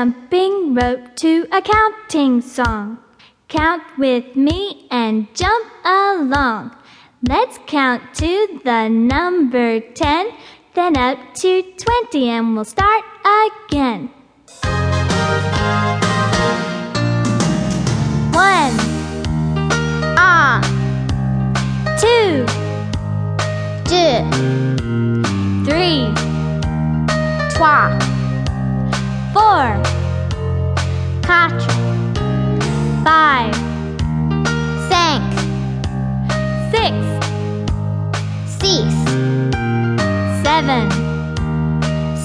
jumping rope to a counting song. Count with me and jump along. Let's count to the number 10, then up to 20, and we'll start again. One, un, two, three, trois, four, quatre, five, cinq, six, six, seven,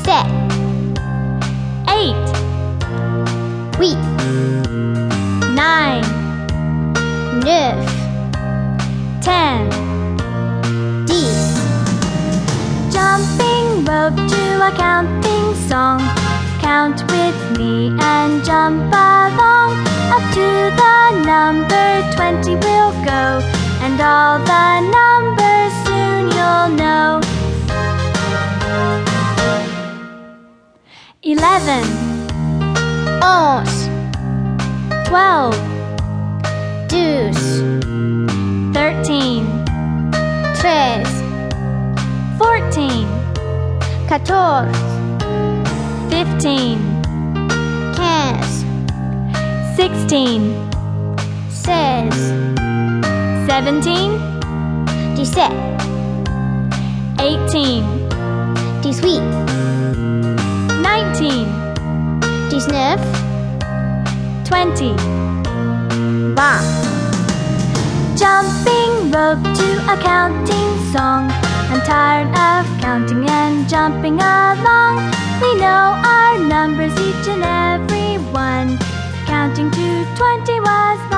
sept, eight, huit, nine, neuf, ten. dix, Jumping rope to a counting song count with me and jump along. Up to the number 20 we'll go and all the numbers soon you'll know. 11 11 12 12 13 13 14 14 fifteen. Quinze. Sixteen. Seize. Seventeen. Dix-sept. Eighteen. Dix-huit. Nineteen. Dix-neuf. Twenty. Vingt. Jumping rope to a counting song. I'm tired of counting and jumping along each and every one. Counting to 20 was